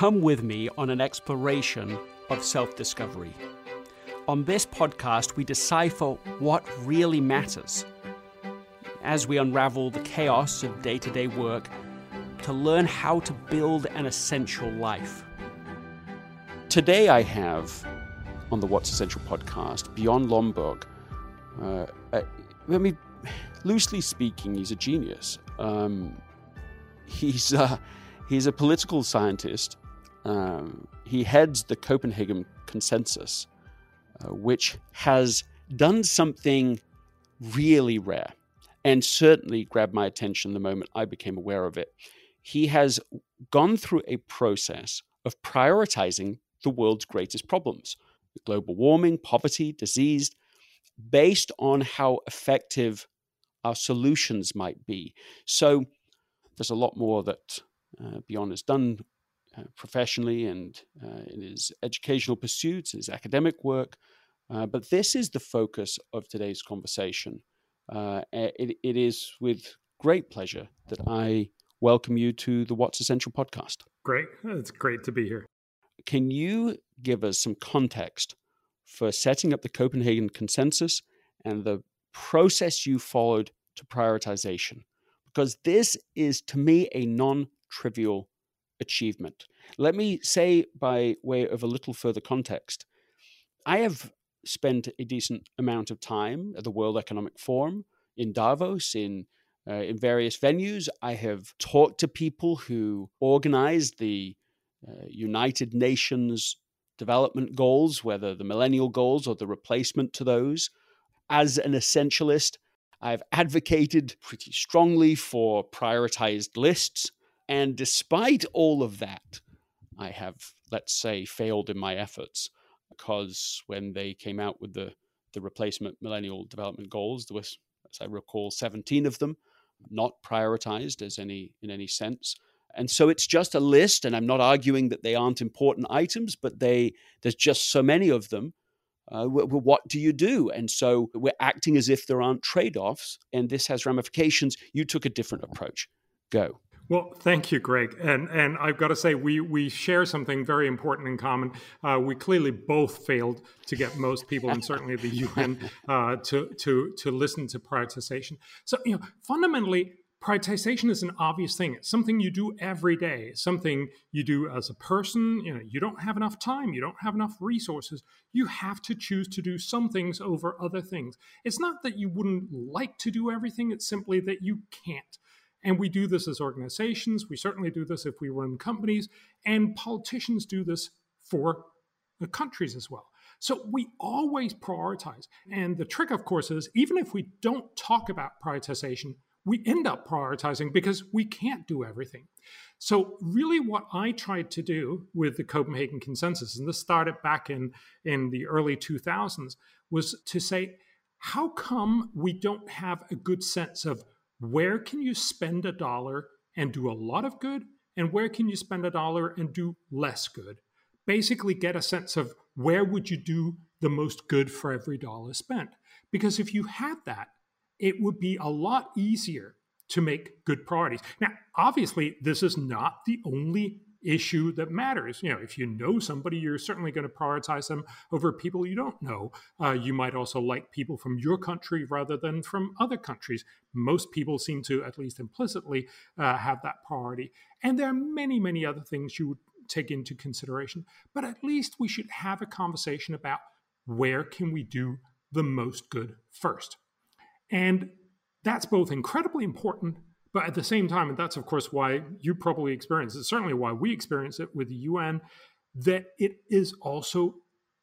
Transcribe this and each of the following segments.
come with me on an exploration of self discovery. On this podcast, we decipher what really matters as we unravel the chaos of day to day work to learn how to build an essential life. Today, I have on the What's Essential podcast Bjorn Lomborg. Uh, uh, I mean, loosely speaking, he's a genius. Um, he's uh, he's a political scientist. Um, he heads the Copenhagen Consensus, uh, which has done something really rare and certainly grabbed my attention the moment I became aware of it. He has gone through a process of prioritizing the world's greatest problems global warming, poverty, disease, based on how effective our solutions might be. So there's a lot more that uh, has done uh, professionally and uh, in his educational pursuits, his academic work. Uh, but this is the focus of today's conversation. Uh, it, it is with great pleasure that I welcome you to the What's Essential podcast. Great. It's great to be here. Can you give us some context for setting up the Copenhagen Consensus and the process you followed to prioritization? Because this is, to me, a non trivial achievement. Let me say, by way of a little further context, I have spent a decent amount of time at the World Economic Forum in Davos, in uh, in various venues. I have talked to people who organized the uh, United Nations development goals, whether the millennial goals or the replacement to those. As an essentialist, I've advocated pretty strongly for prioritized lists. And despite all of that, I have, let's say, failed in my efforts because when they came out with the, the replacement millennial development goals, there was, as I recall, 17 of them, not prioritized as any in any sense. And so it's just a list, and I'm not arguing that they aren't important items, but they there's just so many of them. Uh, what do you do? And so we're acting as if there aren't trade offs, and this has ramifications. You took a different approach. Go. Well, thank you, Greg. And and I've got to say, we we share something very important in common. Uh, we clearly both failed to get most people, and certainly the UN, uh, to to to listen to prioritization. So you know, fundamentally, prioritization is an obvious thing. It's something you do every day. It's something you do as a person. You know, you don't have enough time. You don't have enough resources. You have to choose to do some things over other things. It's not that you wouldn't like to do everything. It's simply that you can't. And we do this as organizations. We certainly do this if we run companies, and politicians do this for the countries as well. So we always prioritize. And the trick, of course, is even if we don't talk about prioritization, we end up prioritizing because we can't do everything. So, really, what I tried to do with the Copenhagen Consensus, and this started back in, in the early 2000s, was to say, how come we don't have a good sense of where can you spend a dollar and do a lot of good, and where can you spend a dollar and do less good? Basically, get a sense of where would you do the most good for every dollar spent. Because if you had that, it would be a lot easier to make good priorities. Now, obviously, this is not the only issue that matters. You know, if you know somebody, you're certainly going to prioritize them over people you don't know. Uh, you might also like people from your country rather than from other countries. Most people seem to, at least implicitly, uh, have that priority. And there are many, many other things you would take into consideration. But at least we should have a conversation about where can we do the most good first. And that's both incredibly important, but at the same time, and that's of course why you probably experience it, certainly why we experience it with the UN, that it is also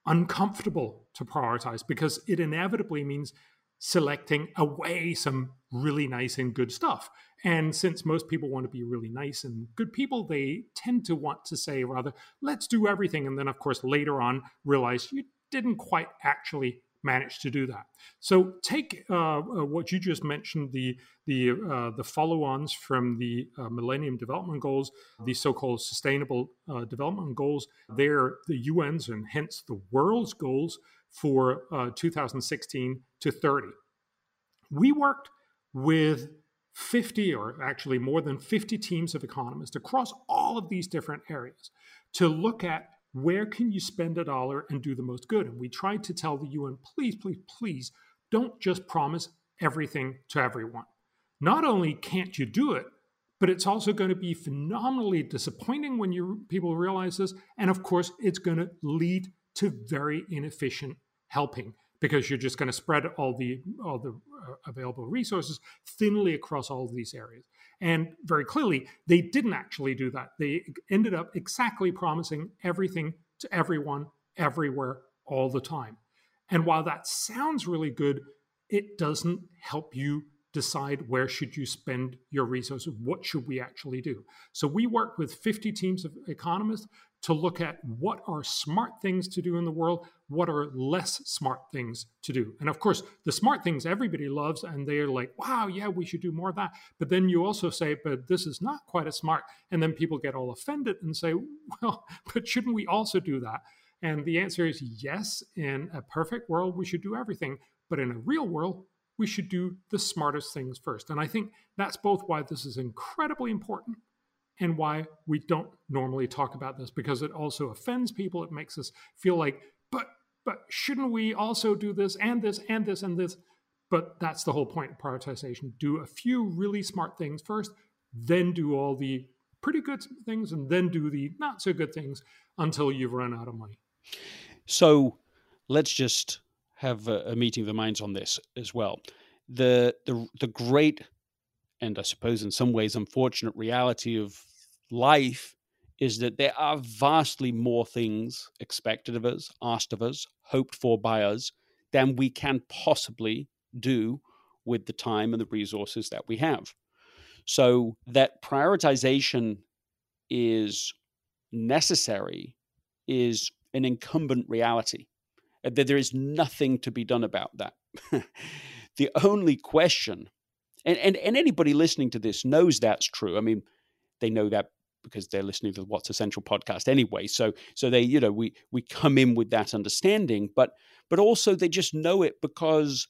uncomfortable to prioritize because it inevitably means selecting away some really nice and good stuff. And since most people want to be really nice and good people, they tend to want to say rather, let's do everything. And then, of course, later on realize you didn't quite actually managed to do that. So take uh, uh, what you just mentioned the the uh, the follow-ons from the uh, Millennium Development Goals, the so-called Sustainable uh, Development Goals. They're the UN's and hence the world's goals for uh, 2016 to 30. We worked with 50 or actually more than 50 teams of economists across all of these different areas to look at where can you spend a dollar and do the most good? And we tried to tell the UN please please please don't just promise everything to everyone. Not only can't you do it but it's also going to be phenomenally disappointing when you people realize this. And of course it's going to lead to very inefficient helping because you're just going to spread all the all the uh, available resources thinly across all of these areas. And very clearly they didn't actually do that. They ended up exactly promising everything to everyone everywhere all the time. And while that sounds really good it doesn't help you decide where should you spend your resources what should we actually do? So we work with 50 teams of economists to look at what are smart things to do in the world what are less smart things to do. And of course the smart things everybody loves and they're like wow yeah we should do more of that. But then you also say but this is not quite as smart. And then people get all offended and say well but shouldn't we also do that? And the answer is yes in a perfect world we should do everything. But in a real world we should do the smartest things first. And I think that's both why this is incredibly important and why we don't normally talk about this because it also offends people. It makes us feel like, but but shouldn't we also do this and this and this and this? But that's the whole point of prioritization. Do a few really smart things first, then do all the pretty good things, and then do the not so good things until you've run out of money. So let's just have a, a meeting of the minds on this as well. The the the great and I suppose in some ways unfortunate reality of life is that there are vastly more things expected of us, asked of us, hoped for by us than we can possibly do with the time and the resources that we have. So that prioritization is necessary is an incumbent reality Uh, there is nothing to be done about that. the only question, and, and, and anybody listening to this knows that's true. I mean, they know that because they're listening to the What's Essential podcast anyway. So so they, you know, we we come in with that understanding, but but also they just know it because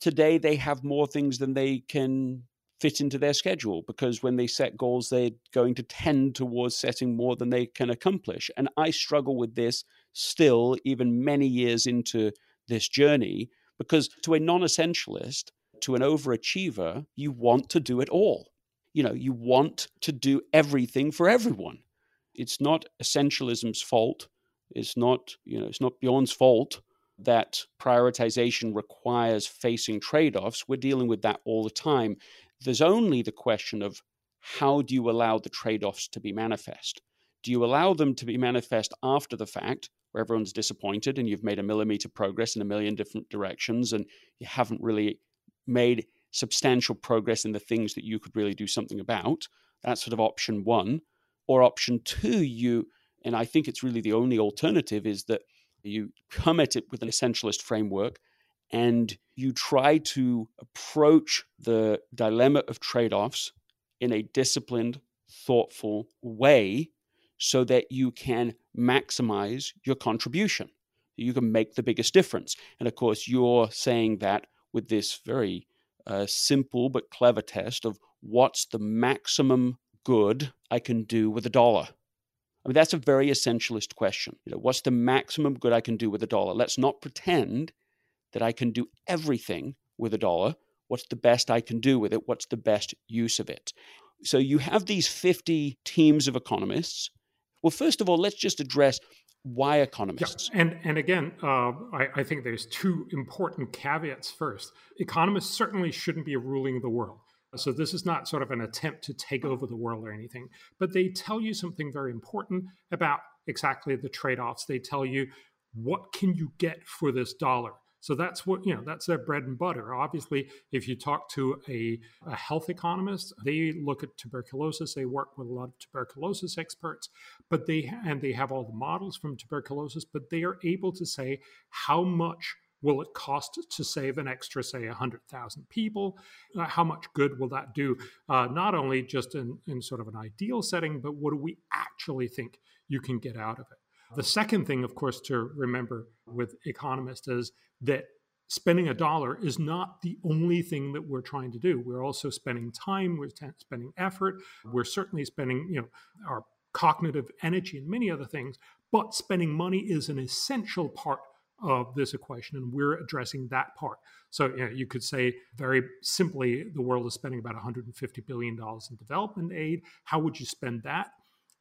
today they have more things than they can fit into their schedule because when they set goals, they're going to tend towards setting more than they can accomplish. And I struggle with this still, even many years into this journey, because to a non essentialist, to an overachiever, you want to do it all. You know, you want to do everything for everyone. It's not essentialism's fault. It's not, you know, it's not Bjorn's fault that prioritization requires facing trade offs. We're dealing with that all the time. There's only the question of how do you allow the trade offs to be manifest? Do you allow them to be manifest after the fact, where everyone's disappointed and you've made a millimeter progress in a million different directions and you haven't really made substantial progress in the things that you could really do something about? That's sort of option one. Or option two, you, and I think it's really the only alternative, is that you come at it with an essentialist framework and you try to approach the dilemma of trade offs in a disciplined, thoughtful way so that you can maximize your contribution. You can make the biggest difference. And of course, you're saying that with this very uh, simple but clever test of what's the maximum good I can do with a dollar. I mean, that's a very essentialist question. You know, what's the maximum good I can do with a dollar? Let's not pretend that I can do everything with a dollar. What's the best I can do with it? What's the best use of it? So you have these 50 teams of economists. Well, first of all, let's just address why economists. Yeah. And and again, uh, I, I think there's two important caveats. First, economists certainly shouldn't be ruling the world. So this is not sort of an attempt to take over the world or anything, but they tell you something very important about exactly the trade-offs. They tell you what can you get for this dollar so that's what, you know, that's their bread and butter. Obviously, if you talk to a, a health economist, they look at tuberculosis, they work with a lot of tuberculosis experts, but they, and they have all the models from tuberculosis, but they are able to say how much will it cost to save an extra, say, 100,000 people? Uh, how much good will that do? Uh, not only just in, in sort of an ideal setting, but what do we actually think you can get out of it? The second thing, of course, to remember with economists is that spending a dollar is not the only thing that we're trying to do. We're also spending time, we're spending effort, we're certainly spending, you know, our cognitive energy and many other things, but spending money is an essential part of this equation and we're addressing that part. So you, know, you could say very simply the world is spending about 150 billion dollars in development aid. How would you spend that?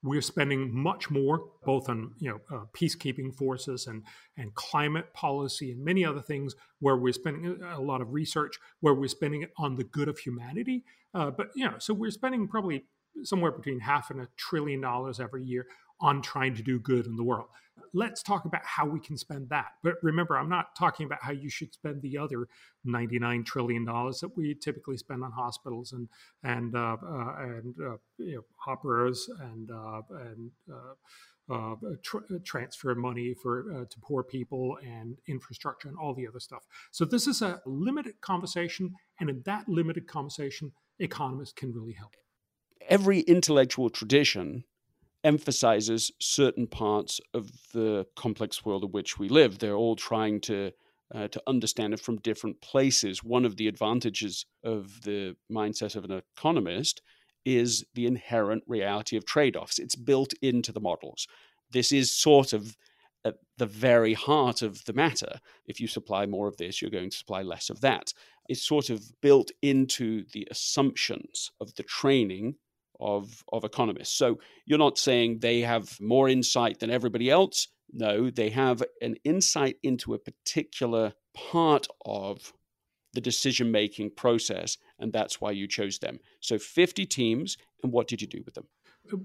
We're spending much more, both on you know uh, peacekeeping forces and and climate policy and many other things, where we're spending a lot of research, where we're spending it on the good of humanity. Uh, but you know, so we're spending probably somewhere between half and a trillion dollars every year on trying to do good in the world. Let's talk about how we can spend that. But remember, I'm not talking about how you should spend the other 99 trillion dollars that we typically spend on hospitals and and uh, uh, and uh, you know, operas and uh, and uh, uh, tra- transfer money for to poor people and infrastructure and all the other stuff. So this is a limited conversation, and in that limited conversation, economists can really help. Every intellectual tradition emphasizes certain parts of the complex world in which we live. They're all trying to uh, to understand it from different places. One of the advantages of the mindset of an economist is the inherent reality of trade offs. It's built into the models. This is sort of at the very heart of the matter. If you supply more of this, you're going to supply less of that. It's sort of built into the assumptions of the training of, of economists. So you're not saying they have more insight than everybody else. No, they have an insight into a particular part of the decision making process, and that's why you chose them. So 50 teams, and what did you do with them?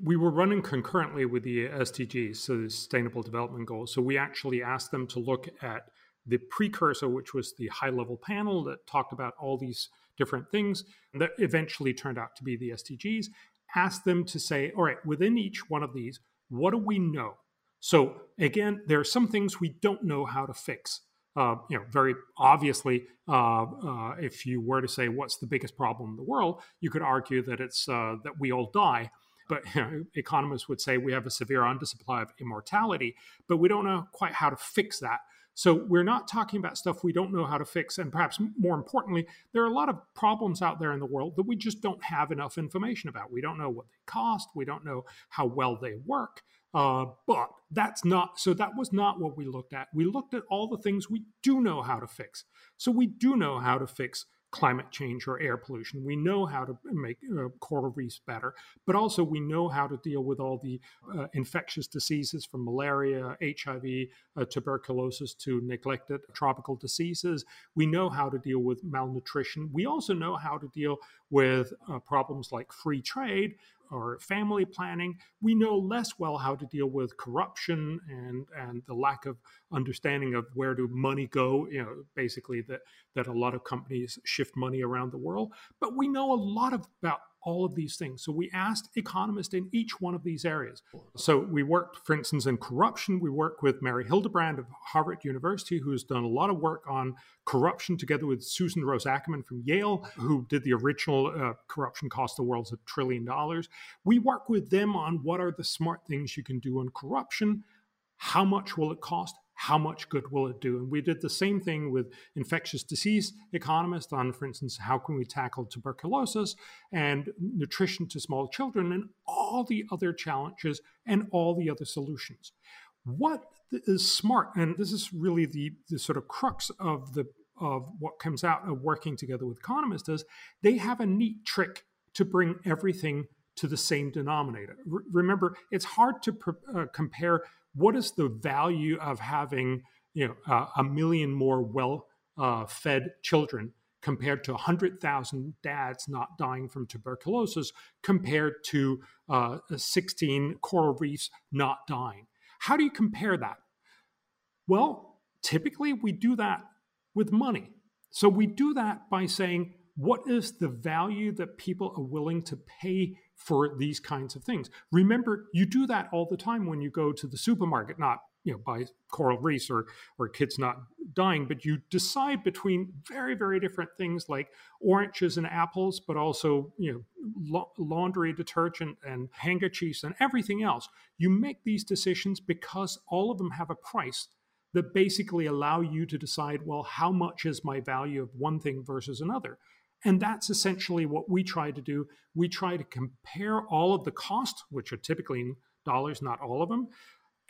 We were running concurrently with the SDGs, so the Sustainable Development Goals. So we actually asked them to look at the precursor, which was the high level panel that talked about all these different things that eventually turned out to be the SDGs ask them to say, all right, within each one of these, what do we know? So again, there are some things we don't know how to fix. Uh, you know, very obviously, uh, uh, if you were to say what's the biggest problem in the world, you could argue that it's uh, that we all die. But you know, economists would say we have a severe undersupply of immortality, but we don't know quite how to fix that. So we're not talking about stuff we don't know how to fix. And perhaps more importantly, there are a lot of problems out there in the world that we just don't have enough information about. We don't know what they cost, we don't know how well they work. Uh, but that's not, so that was not what we looked at. We looked at all the things we do know how to fix. So we do know how to fix climate change or air pollution. We know how to make uh, coral reefs better, but also we know how to deal with all the uh, infectious diseases from malaria, HIV, uh, tuberculosis to neglected tropical diseases. We know how to deal with malnutrition. We also know how to deal with uh, problems like free trade, or family planning. We know less well how to deal with corruption and and the lack of understanding of where do money go. You know, basically that that a lot of companies shift money around the world. But we know a lot of, about all of these things. So we asked economists in each one of these areas. So we worked, for instance, in corruption. We worked with Mary Hildebrand of Harvard University, who has done a lot of work on corruption, together with Susan Rose Ackerman from Yale, who did the original uh, Corruption Cost the World a Trillion Dollars. We work with them on what are the smart things you can do on corruption. How much will it cost? How much good will it do? And we did the same thing with infectious disease economists on, for instance, how can we tackle tuberculosis and nutrition to small children and all the other challenges and all the other solutions. What is smart, and this is really the, the sort of crux of the of what comes out of working together with economists is they have a neat trick to bring everything to the same denominator. R- remember, it's hard to pr- uh, compare what is the value of having you know uh, a million more well uh, children compared to 100,000 dads not dying from tuberculosis compared to uh, 16 coral reefs not dying. How do you compare that? Well, typically we do that with money. So we do that by saying, what is the value that people are willing to pay for these kinds of things. Remember, you do that all the time when you go to the supermarket, not you know buy coral reefs or or kids not dying, but you decide between very very different things like oranges and apples, but also you know la- laundry detergent and handkerchiefs and everything else. You make these decisions because all of them have a price that basically allow you to decide, well, how much is my value of one thing versus another? And that's essentially what we try to do. We try to compare all of the costs, which are typically in dollars, not all of them,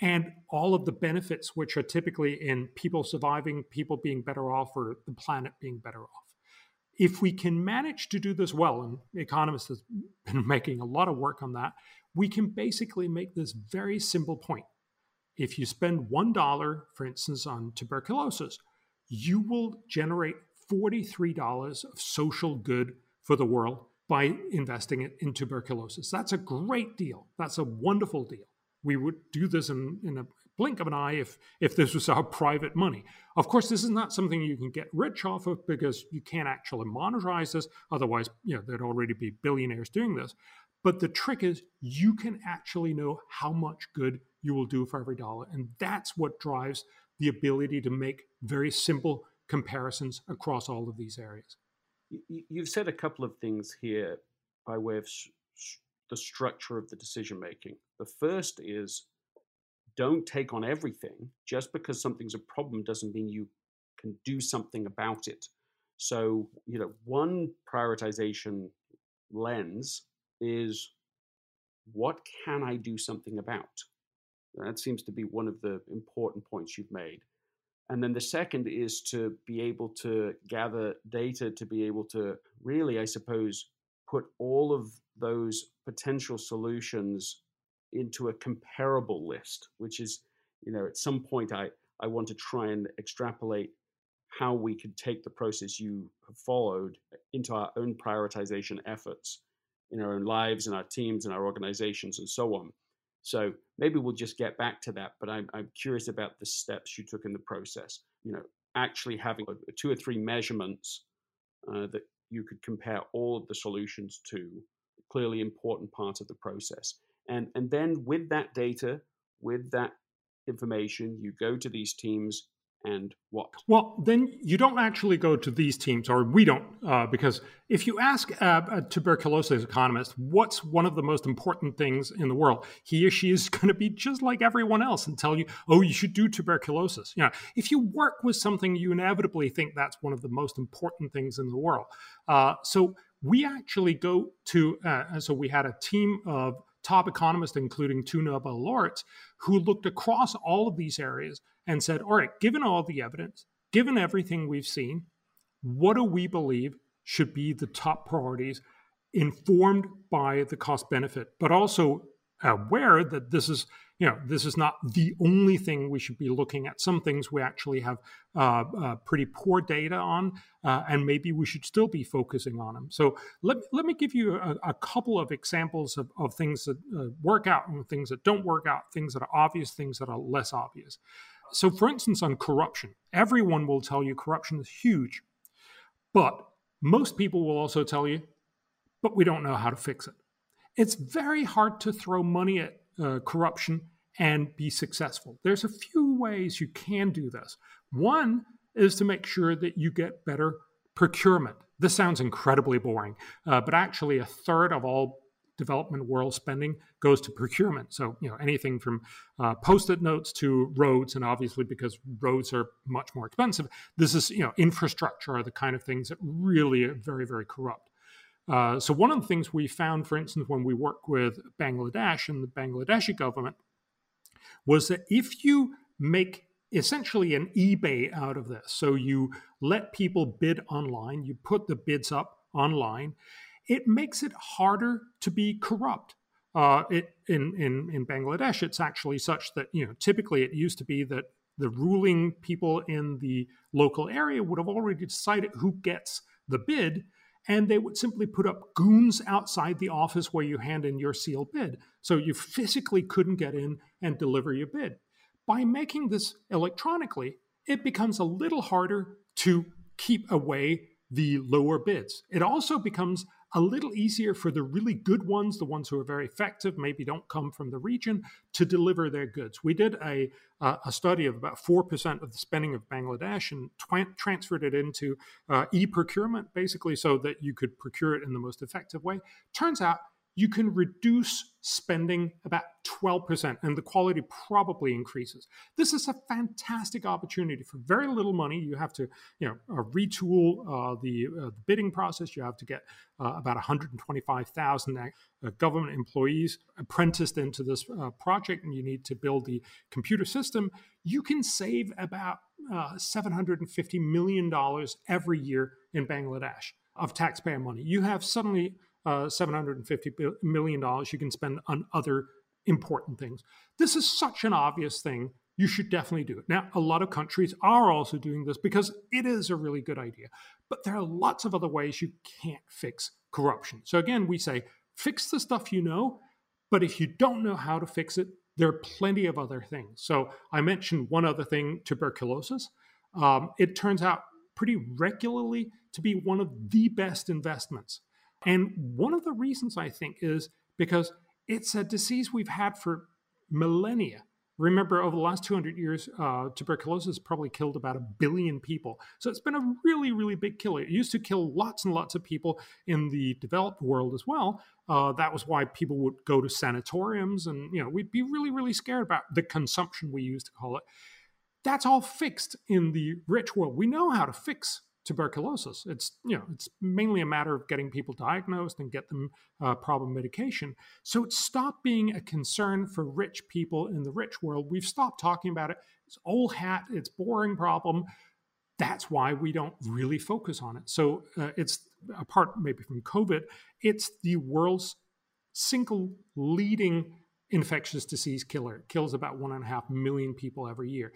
and all of the benefits, which are typically in people surviving, people being better off, or the planet being better off. If we can manage to do this well, and economists have been making a lot of work on that, we can basically make this very simple point. If you spend $1, for instance, on tuberculosis, you will generate $43 of social good for the world by investing it in tuberculosis. That's a great deal. That's a wonderful deal. We would do this in, in a blink of an eye if, if this was our private money. Of course, this is not something you can get rich off of because you can't actually monetize this. Otherwise, you know, there'd already be billionaires doing this. But the trick is you can actually know how much good you will do for every dollar. And that's what drives the ability to make very simple comparisons across all of these areas. You've said a couple of things here by way of the structure of the decision making. The first is don't take on everything. Just because something's a problem doesn't mean you can do something about it. So, you know, one prioritization lens is what can I do something about? That seems to be one of the important points you've made. And then the second is to be able to gather data to be able to really, I suppose, put all of those potential solutions into a comparable list, which is, you know, at some point I, I want to try and extrapolate how we could take the process you have followed into our own prioritization efforts in our own lives and our teams and our organizations and so on. So maybe we'll just get back to that, but I'm, I'm curious about the steps you took in the process. You know, actually having two or three measurements uh, that you could compare all of the solutions to, clearly important part of the process. And, and then with that data, with that information, you go to these teams and what? Well, then you don't actually go to these teams, or we don't, uh, because if you ask a, a, tuberculosis economist what's one of the most important things in the world, he or she is going to be just like everyone else and tell you, oh, you should do tuberculosis. You know, if you work with something, you inevitably think that's one of the most important things in the world. Uh, so we actually go to, uh, so we had a team of top economists, including two Nobel laureates, who looked across all of these areas and said, all right, given all the evidence, given everything we've seen, what do we believe should be the top priorities informed by the cost benefit, but also aware that this is you know this is not the only thing we should be looking at. Some things we actually have uh, uh, pretty poor data on uh, and maybe we should still be focusing on them so let, let me give you a, a couple of examples of, of things that uh, work out and things that don't work out things that are obvious things that are less obvious. So for instance on corruption everyone will tell you corruption is huge but most people will also tell you but we don't know how to fix it. It's very hard to throw money at uh, corruption and be successful. There's a few ways you can do this. One is to make sure that you get better procurement. This sounds incredibly boring, uh, but actually, a third of all development world spending goes to procurement. So, you know, anything from uh, post-it notes to roads, and obviously because roads are much more expensive, this is, you know, infrastructure are the kind of things that really are very, very corrupt. Uh, so one of the things we found, for instance, when we work with Bangladesh and the Bangladeshi government, was that if you make essentially an eBay out of this, so you let people bid online, you put the bids up online, it makes it harder to be corrupt. Uh, it in, in in Bangladesh, it's actually such that you know typically it used to be that the ruling people in the local area would have already decided who gets the bid, and they would simply put up goons outside the office where you hand in your sealed bid. So you physically couldn't get in and deliver your bid. By making this electronically, it becomes a little harder to keep away the lower bids. It also becomes a little easier for the really good ones, the ones who are very effective, maybe don't come from the region, to deliver their goods. We did a, uh, a study of about 4% of the spending of Bangladesh and transferred it into uh, e procurement, basically, so that you could procure it in the most effective way. Turns out you can reduce spending about 12%, and the quality probably increases. This is a fantastic opportunity for very little money. You have to, you know, uh, retool uh, the, uh, the, bidding process. You have to get uh, about 125,000 uh, government employees apprenticed into this uh, project, and you need to build the computer system. You can save about $750 million every year in Bangladesh of taxpayer money. You have suddenly uh, $750 million you can spend on other important things. This is such an obvious thing. You should definitely do it. Now, a lot of countries are also doing this because it is a really good idea. But there are lots of other ways you can't fix corruption. So, again, we say fix the stuff you know, but if you don't know how to fix it, there are plenty of other things. So, I mentioned one other thing tuberculosis. Um, it turns out pretty regularly to be one of the best investments and one of the reasons I think is because it's a disease we've had for millennia. Remember, over the last 200 years, uh, tuberculosis probably killed about a billion people. So it's been a really, really big killer. It used to kill lots and lots of people in the developed world as well. Uh, that was why people would go to sanatoriums, and you know we'd be really, really scared about the consumption we used to call it. That's all fixed in the rich world. We know how to fix tuberculosis. It's you know it's mainly a matter of getting people diagnosed and get them uh, proper medication. So it's stopped being a concern for rich people in the rich world. We've stopped talking about it. It's old hat. It's boring problem. That's why we don't really focus on it. So uh, it's apart maybe from COVID. It's the world's single leading infectious disease killer. It kills about one and a half million people every year.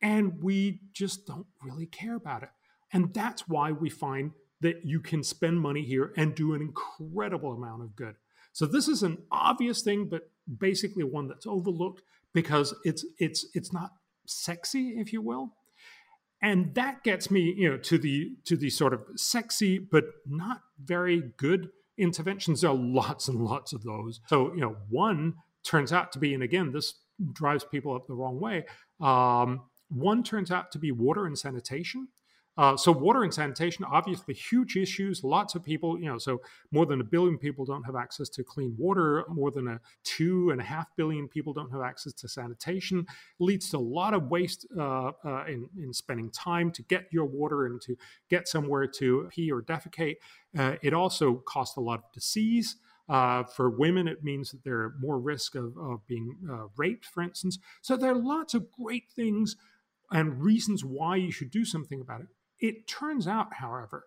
And we just don't really care about it. And that's why we find that you can spend money here and do an incredible amount of good. So this is an obvious thing, but basically one that's overlooked because it's it's it's not sexy, if you will. And that gets me, you know, to the to the sort of sexy but not very good interventions. There are lots and lots of those. So, you know, one turns out to be, and again, this drives people up the wrong way. Um, one turns out to be water and sanitation. Uh, so water and sanitation, obviously huge issues. Lots of people, you know, so more than a billion people don't have access to clean water. More than a two and a half billion people don't have access to sanitation. Leads to a lot of waste uh, uh, in, in spending time to get your water and to get somewhere to pee or defecate. Uh, it also costs a lot of disease. Uh, for women, it means that there are more risk of, of being uh, raped, for instance. So there are lots of great things and reasons why you should do something about it. It turns out, however,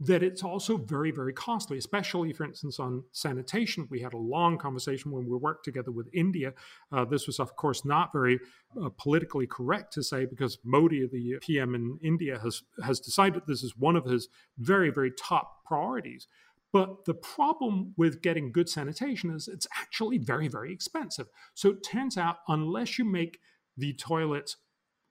that it's also very, very costly, especially, for instance, on sanitation. We had a long conversation when we worked together with India. Uh, this was, of course, not very uh, politically correct to say because Modi, the PM in India, has, has decided this is one of his very, very top priorities. But the problem with getting good sanitation is it's actually very, very expensive. So it turns out, unless you make the toilets,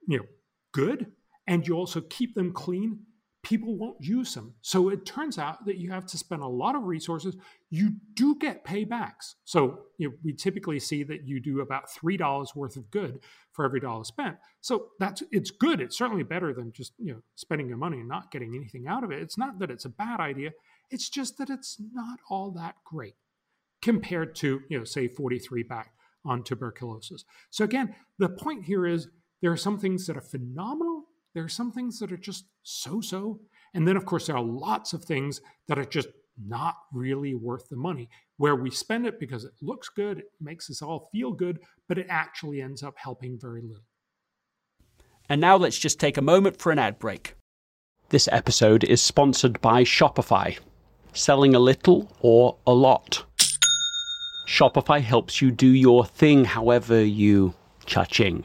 you know, good, and you also keep them clean, people won't use them. So it turns out that you have to spend a lot of resources. You do get paybacks. So you know, we typically see that you do about three dollars worth of good for every dollar spent. So that's it's good. It's certainly better than just you know spending your money and not getting anything out of it. It's not that it's a bad idea. It's just that it's not all that great compared to you know say 43 back on tuberculosis. So again, the point here is there are some things that are phenomenal there are some things that are just so so. And then, of course, there are lots of things that are just not really worth the money, where we spend it because it looks good, it makes us all feel good, but it actually ends up helping very little. And now let's just take a moment for an ad break. This episode is sponsored by Shopify. Selling a little or a lot. Shopify helps you do your thing however you cha-ching.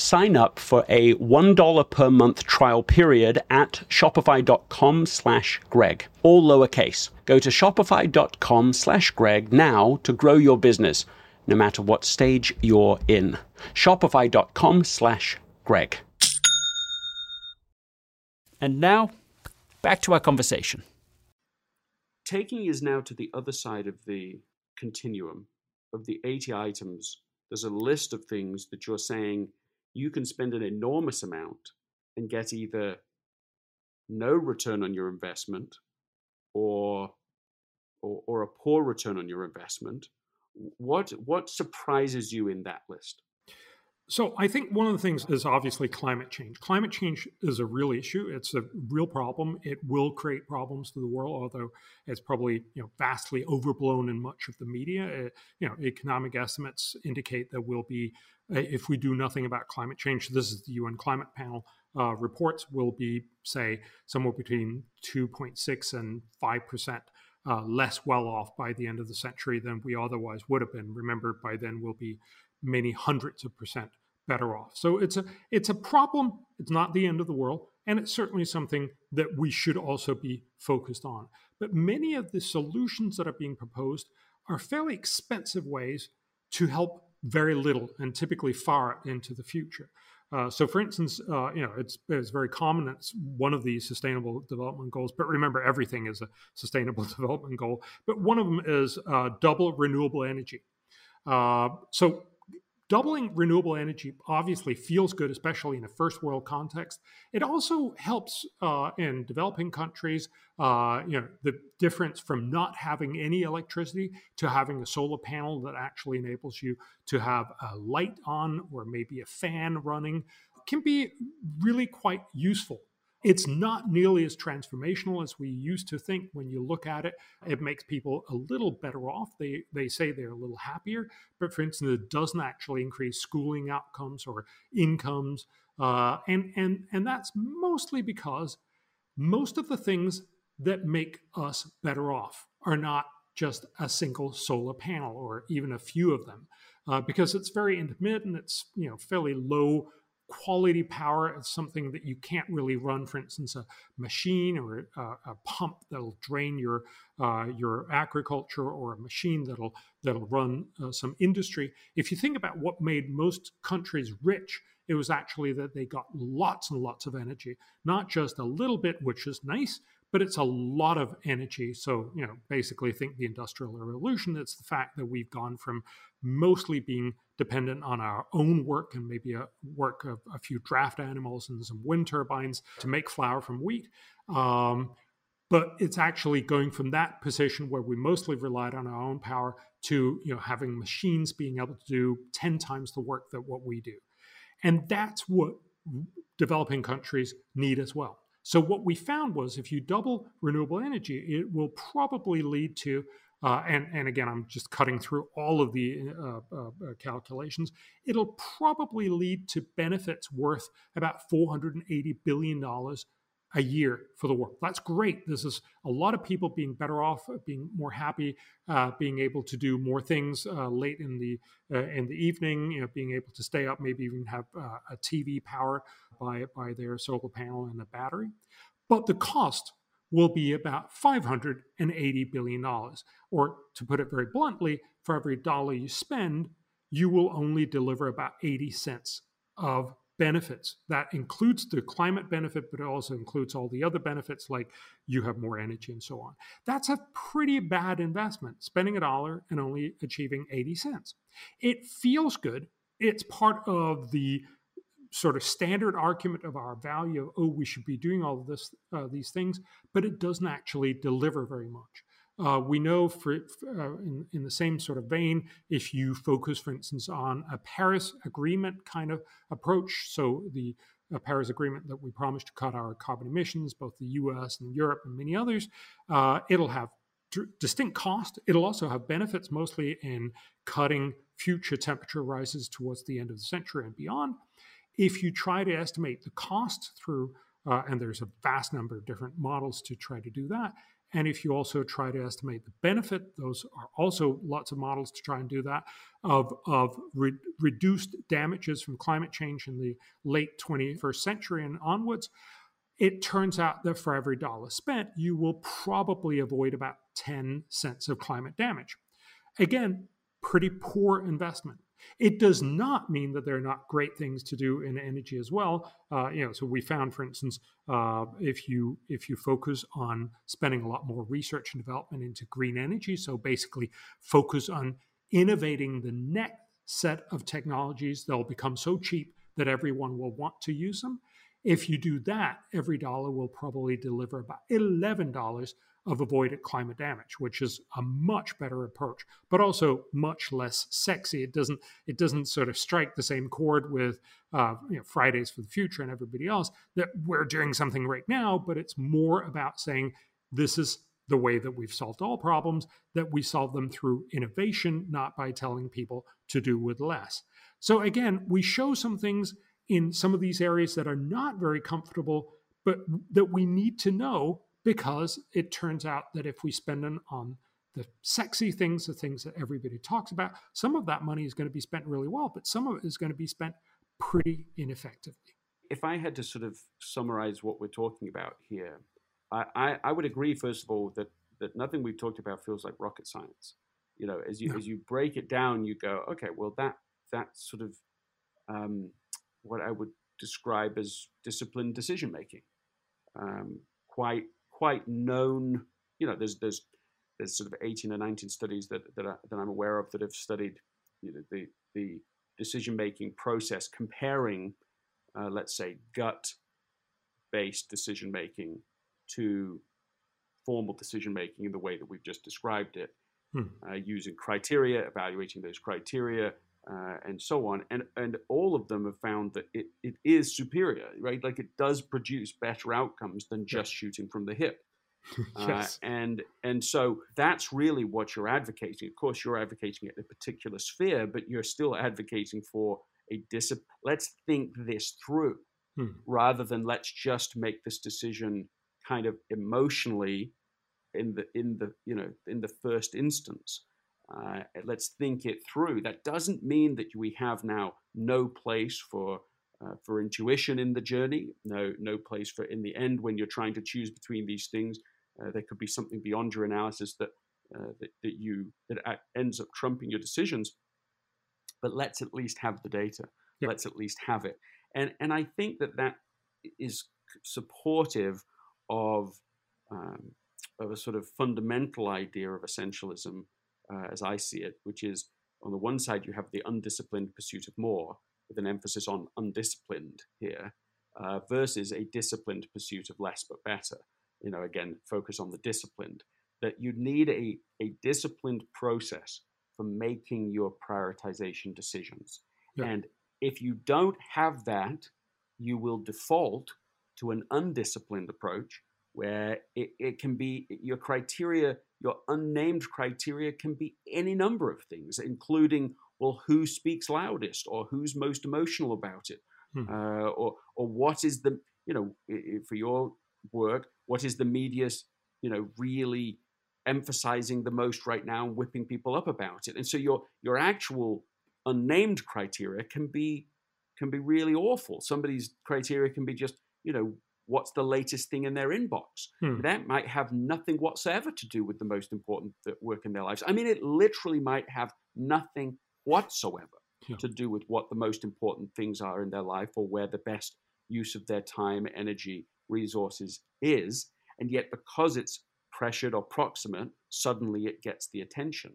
Sign up for a $1 per month trial period at shopify.com slash Greg, all lowercase. Go to shopify.com slash Greg now to grow your business, no matter what stage you're in. Shopify.com slash Greg. And now, back to our conversation. Taking is now to the other side of the continuum of the 80 items. There's a list of things that you're saying you can spend an enormous amount and get either no return on your investment or or, or a poor return on your investment. What what surprises you in that list? So I think one of the things is obviously climate change. Climate change is a real issue. It's a real problem. It will create problems to the world, although it's probably you know vastly overblown in much of the media. It, uh, you know, economic estimates indicate that we'll be, uh, if we do nothing about climate change, this is the UN Climate Panel uh, reports, will be say somewhere between 2.6 and 5 percent. Uh, less well off by the end of the century than we otherwise would have been. Remember, by then we'll be many hundreds of percent better off. So it's a it's a problem. It's not the end of the world, and it's certainly something that we should also be focused on. But many of the solutions that are being proposed are fairly expensive ways to help very little and typically far into the future. Uh, so, for instance, uh, you know, it's, it's very common. It's one of the sustainable development goals. But remember, everything is a sustainable development goal. But one of them is uh, double renewable energy. Uh, so, doubling renewable energy obviously feels good, especially in a first world context. It also helps uh, in developing countries. Uh, you know, the difference from not having any electricity to having a solar panel that actually enables you to have a light on or maybe a fan running can be really quite useful. It's not nearly as transformational as we used to think when you look at it. It makes people a little better off. They, they say they're a little happier, but for instance, it doesn't actually increase schooling outcomes or incomes. Uh, and, and, and that's mostly because most of the things that make us better off are not just a single solar panel or even a few of them. Uh, because it's very intermittent, it's you know fairly low quality power is something that you can't really run, for instance, a machine or a, a pump that'll drain your uh, your agriculture or a machine that'll that'll run uh, some industry. If you think about what made most countries rich, it was actually that they got lots and lots of energy, not just a little bit, which is nice, but it's a lot of energy. So, you know, basically think the Industrial Revolution. It's the fact that we've gone from mostly being dependent on our own work and maybe a work of a few draft animals and some wind turbines to make flour from wheat. Um, but it's actually going from that position where we mostly relied on our own power to you know having machines being able to do 10 times the work that what we do and that's what developing countries need as well so what we found was if you double renewable energy it will probably lead to uh, and, and again, I'm just cutting through all of the uh, uh, uh calculations. It'll probably lead to benefits worth about $480 billion a year for the world. That's great. This is a lot of people being better off, uh, being more happy, uh, being able to do more things late in the in the evening. You know, being able to stay up, maybe even have a TV powered by by their solar panel and a battery. But the cost will be about $580 billion. Or to put it very bluntly, for every dollar you spend, you will only deliver about 80 cents of benefits. That includes the climate benefit, but it also includes all the other benefits like you have more energy and so on. That's a pretty bad investment, spending a dollar and only achieving 80 cents. It feels good. It's part of the sort of standard argument of our value of oh we should be doing all of this uh, these things, but it doesn't actually deliver very much. Uh, we know, for uh, in, in, the same sort of vein, if you focus, for instance, on a Paris Agreement kind of approach, so the Paris Agreement that we promised to cut our carbon emissions, both the U.S. and Europe and many others, uh, it'll have distinct cost. It'll also have benefits, mostly in cutting future temperature rises towards the end of the century and beyond. If you try to estimate the cost through, uh, and there's a vast number of different models to try to do that, and if you also try to estimate the benefit, those are also lots of models to try and do that, of, of re- reduced damages from climate change in the late 21st century and onwards. It turns out that for every dollar spent, you will probably avoid about 10 cents of climate damage. Again, pretty poor investment. It does not mean that there are not great things to do in energy as well. Uh, you know, so we found, for instance, uh, if you if you focus on spending a lot more research and development into green energy, so basically focus on innovating the next set of technologies that'll become so cheap that everyone will want to use them. If you do that, every dollar will probably deliver about eleven dollars of avoided climate damage, which is a much better approach, but also much less sexy. It doesn't it doesn't sort of strike the same chord with uh, you know, Fridays for the Future and everybody else that we're doing something right now, but it's more about saying this is the way that we've solved all problems, that we solve them through innovation, not by telling people to do with less. So again, we show some things in some of these areas that are not very comfortable, but that we need to know because it turns out that if we spend it on the sexy things, the things that everybody talks about, some of that money is going to be spent really well, but some of it is going to be spent pretty ineffectively. If I had to sort of summarize what we're talking about here, I, I, I would agree, first of all, that, that nothing we've talked about feels like rocket science. You know, as you, no. as you break it down, you go, okay, well, that, that's sort of um, what I would describe as disciplined decision making. Um, quite quite known. You know, there's there's there's sort of 18 or 19 studies that that, I, that I'm aware of that have studied you know, the the decision making process, comparing, uh, let's say, gut based decision making to formal decision making in the way that we've just described it, hmm. uh, using criteria, evaluating those criteria, uh, and so on. And and all of them have found that it, it is superior, right? Like it does produce better outcomes than just yeah. shooting from the hip. Uh, yes. Uh, and and so that's really what you're advocating. Of course, you're advocating at a particular sphere, but you're still advocating for a discipline. Let's think this through, hmm. rather than let's just make this decision kind of emotionally in the in the you know in the first instance. Uh, let's think it through. That doesn't mean that we have now no place for uh, for intuition in the journey, no no place for in the end when you're trying to choose between these things. Uh, there could be something beyond your analysis that uh, that, that you that ends up trumping your decisions. But let's at least have the data. Yep. Let's at least have it. And and I think that that is supportive of um, of a sort of fundamental idea of essentialism uh, as I see it, which is on the one side, you have the undisciplined pursuit of more, with an emphasis on undisciplined here, uh, versus a disciplined pursuit of less but better. You know, again, focus on the disciplined. That you need a, a disciplined process for making your prioritization decisions. Yeah. And if you don't have that, you will default to an undisciplined approach where it, it can be your criteria, your unnamed criteria can be any number of things, including, well, who speaks loudest or who's most emotional about it, hmm. uh, or, or what is the, you know, for your work, what is the media's, you know, really emphasizing the most right now and whipping people up about it. And so your, your actual unnamed criteria can be can be really awful. Somebody's criteria can be just, you know, what's the latest thing in their inbox. Hmm. That might have nothing whatsoever to do with the most important work in their lives. I mean, it literally might have nothing whatsoever yeah. to do with what the most important things are in their life or where the best use of their time, energy, resources is. And yet, because it's pressured or proximate, suddenly it gets the attention.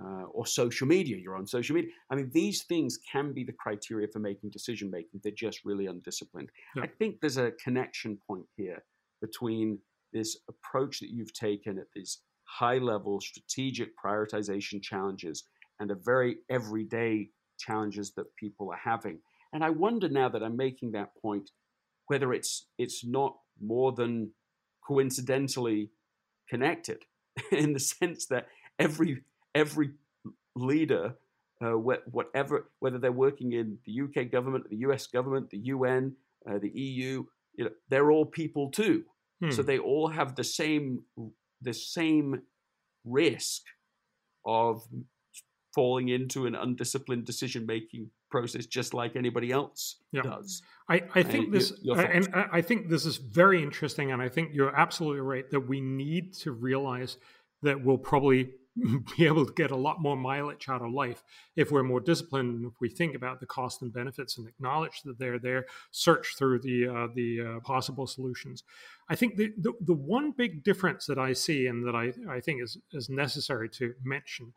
Uh, or social media. You're on social media. I mean, these things can be the criteria for making decision making. They're just really undisciplined. Yeah. I think there's a connection point here between this approach that you've taken at these high level strategic prioritization challenges and the very everyday challenges that people are having. And I wonder now that I'm making that point whether it's it's not more than coincidentally connected in the sense that every every leader, uh, whatever, whether they're working in the UK government, the US government, the UN, uh, the EU, you know, they're all people too. Hmm. So they all have the same the same risk of falling into an undisciplined decision making process just like anybody else yeah. does. I, I think and this and I think this is very interesting and I think you're absolutely right that we need to realize that we'll probably be able to get a lot more mileage out of life if we're more disciplined if we think about the cost and benefits and acknowledge that they're there search through the uh, the uh, possible solutions. I think the, the, the one big difference that i see and that i, I think is, is necessary to mention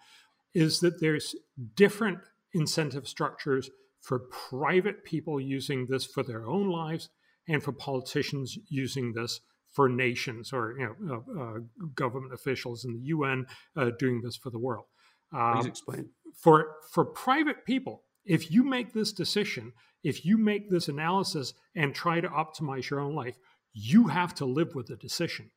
is that there's different incentive structures for private people using this for their own lives and for politicians using this for nations or you know uh, government officials in the UN uh, doing this for the world. Um, Please explain. For for private people, if you make this decision, if you make this analysis and try to optimize your own life, you have to live with the decision.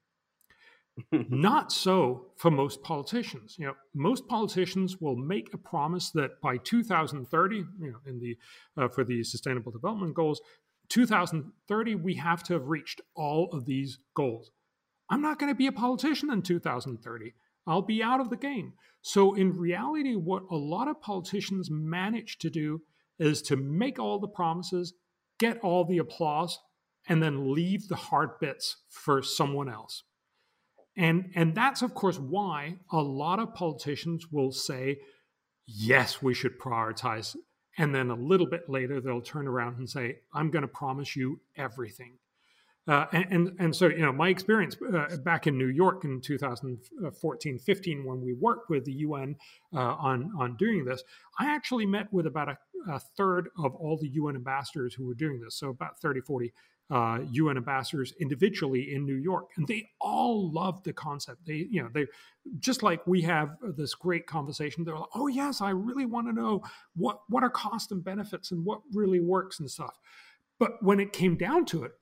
Not so for most politicians. You know, most politicians will make a promise that by 2030, you know, in the uh, for the Sustainable Development Goals, 2030, we have to have reached all of these goals. I'm not going to be a politician in 2030. I'll be out of the game. So, in reality, what a lot of politicians manage to do is to make all the promises, get all the applause, and then leave the hard bits for someone else. And, and that's, of course, why a lot of politicians will say, yes, we should prioritize and then a little bit later, they'll turn around and say, I'm going to promise you everything. Uh, and, and, so you know my experience uh, back in New York in 2014 15 when we worked with the UN uh, on on doing this I actually met with about a, a, third of all the UN ambassadors who were doing this so about 30 40 uh, UN ambassadors individually in New York, and they all loved the concept. They, you know, they just like we have this great conversation. They're like, "Oh yes, I really want to know what what are costs and benefits and what really works and stuff." But when it came down to it.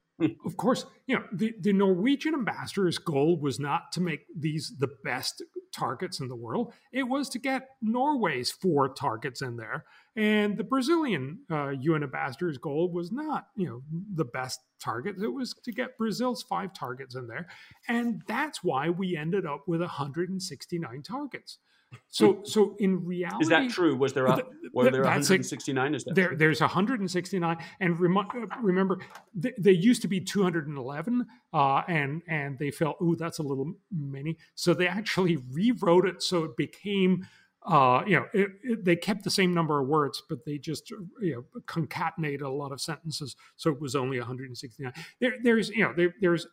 Of course, you know, the, the Norwegian ambassador's goal was not to make these the best targets in the world. It was to get Norway's four targets in there. And the Brazilian uh, UN ambassador's goal was not, you know, the best targets. It was to get Brazil's five targets in there. And that's why we ended up with 169 targets. So, so in reality, is that true? Was there a, were there 169? Is that there? There's 169, and rem- remember, th- they used to be 211, uh, and and they felt, oh, that's a little many, so they actually rewrote it so it became. Uh, you know, it, it, they kept the same number of words, but they just you know concatenated a lot of sentences, so it was only 169. There, there's you know, there, there's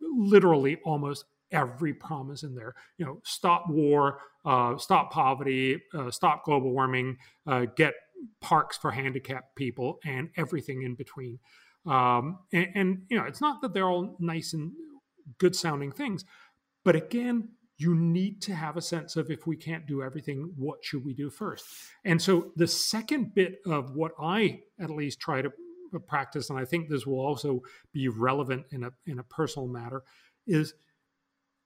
literally almost every promise in there. You know, stop war, uh, stop poverty, uh, stop global warming, uh, get parks for handicapped people, and everything in between. Um, and, and, you know, it's not that they're all nice and good sounding things, but again, you need to have a sense of if we can't do everything, what should we do first? And so the second bit of what I at least try to practice, and I think this will also be relevant in a in a personal matter, is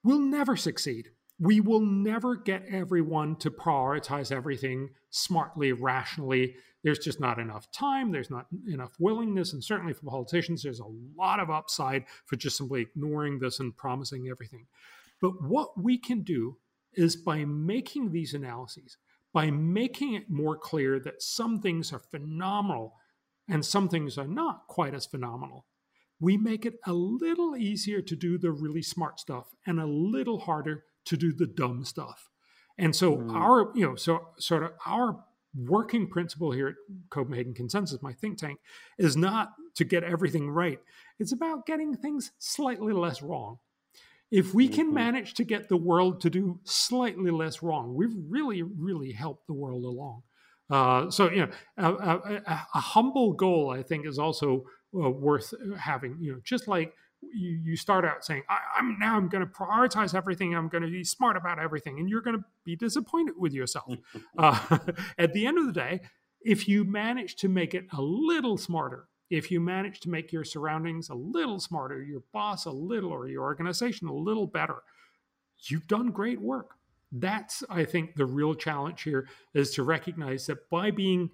we'll never succeed we will never get everyone to prioritize everything smartly, rationally. There's just not enough time. There's not enough willingness. And certainly for politicians, there's a lot of upside for just simply ignoring this and promising everything. But what we can do is by making these analyses, by making it more clear that some things are phenomenal and some things are not quite as phenomenal, we make it a little easier to do the really smart stuff and a little harder to do the dumb stuff. And so mm. our, you know, so sort of our working principle here at Copenhagen Consensus, my think tank, is not to get everything right. It's about getting things slightly less wrong. If we can mm-hmm. manage to get the world to do slightly less wrong, we've really, really helped the world along. Uh, so, you know, a, a, a, humble goal, I think, is also uh, worth having. You know, just like you, you start out saying, I, am now I'm going to prioritize everything. I'm going to be smart about everything, and you're going to be disappointed with yourself. uh, at the end of the day, if you manage to make it a little smarter, if you manage to make your surroundings a little smarter, your boss a little, or your organization a little better, you've done great work. That's, I think, the real challenge here is to recognize that by being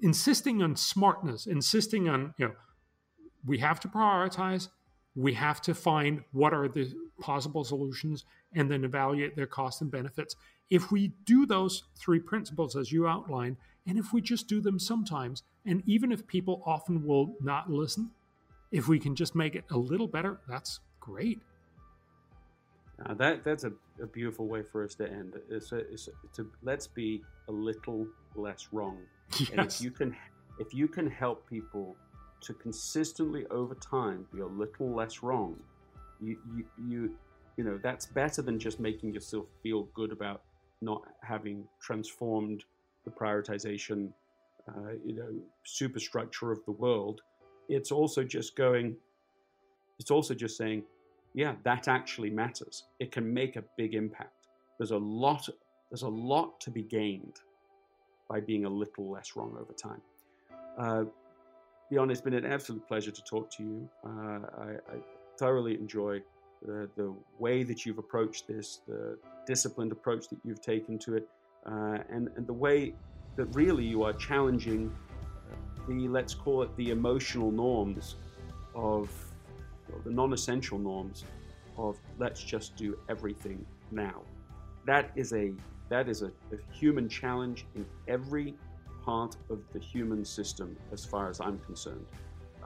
insisting on smartness, insisting on, you know, we have to prioritize, we have to find what are the possible solutions, and then evaluate their costs and benefits. If we do those three principles as you outlined, and if we just do them sometimes, and even if people often will not listen, if we can just make it a little better, that's great. Uh, that that's a, a, beautiful way for us to end. It's, a, it's a, to let's be a little less wrong. Yes. And if you can, if you can help people to consistently over time be a little less wrong, you you you, you know that's better than just making yourself feel good about not having transformed the prioritization, uh, you know, superstructure of the world. It's also just going. It's also just saying, yeah, that actually matters. It can make a big impact. There's a lot. There's a lot to be gained by being a little less wrong over time. Uh, Bjorn, it's been an absolute pleasure to talk to you. Uh, I, I, thoroughly enjoy the, the, way that you've approached this, the disciplined approach that you've taken to it, uh, and, and the way that really you are challenging the, let's call it the emotional norms of the non essential norms of let's just do everything now. That is a that is a, a, human challenge in every part of the human system, as far as I'm concerned.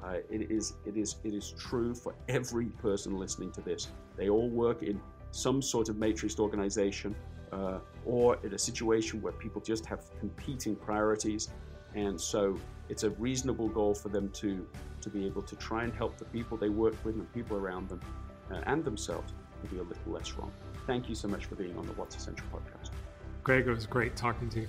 Uh, it is it is it is true for every person listening to this. They all work in some sort of matrixed organization uh, or in a situation where people just have competing priorities. And so it's a reasonable goal for them to, to be able to try and help the people they work with and people around them uh, and themselves to be a little less wrong. Thank you so much for being on the What's Essential podcast. Greg, it was great talking to you.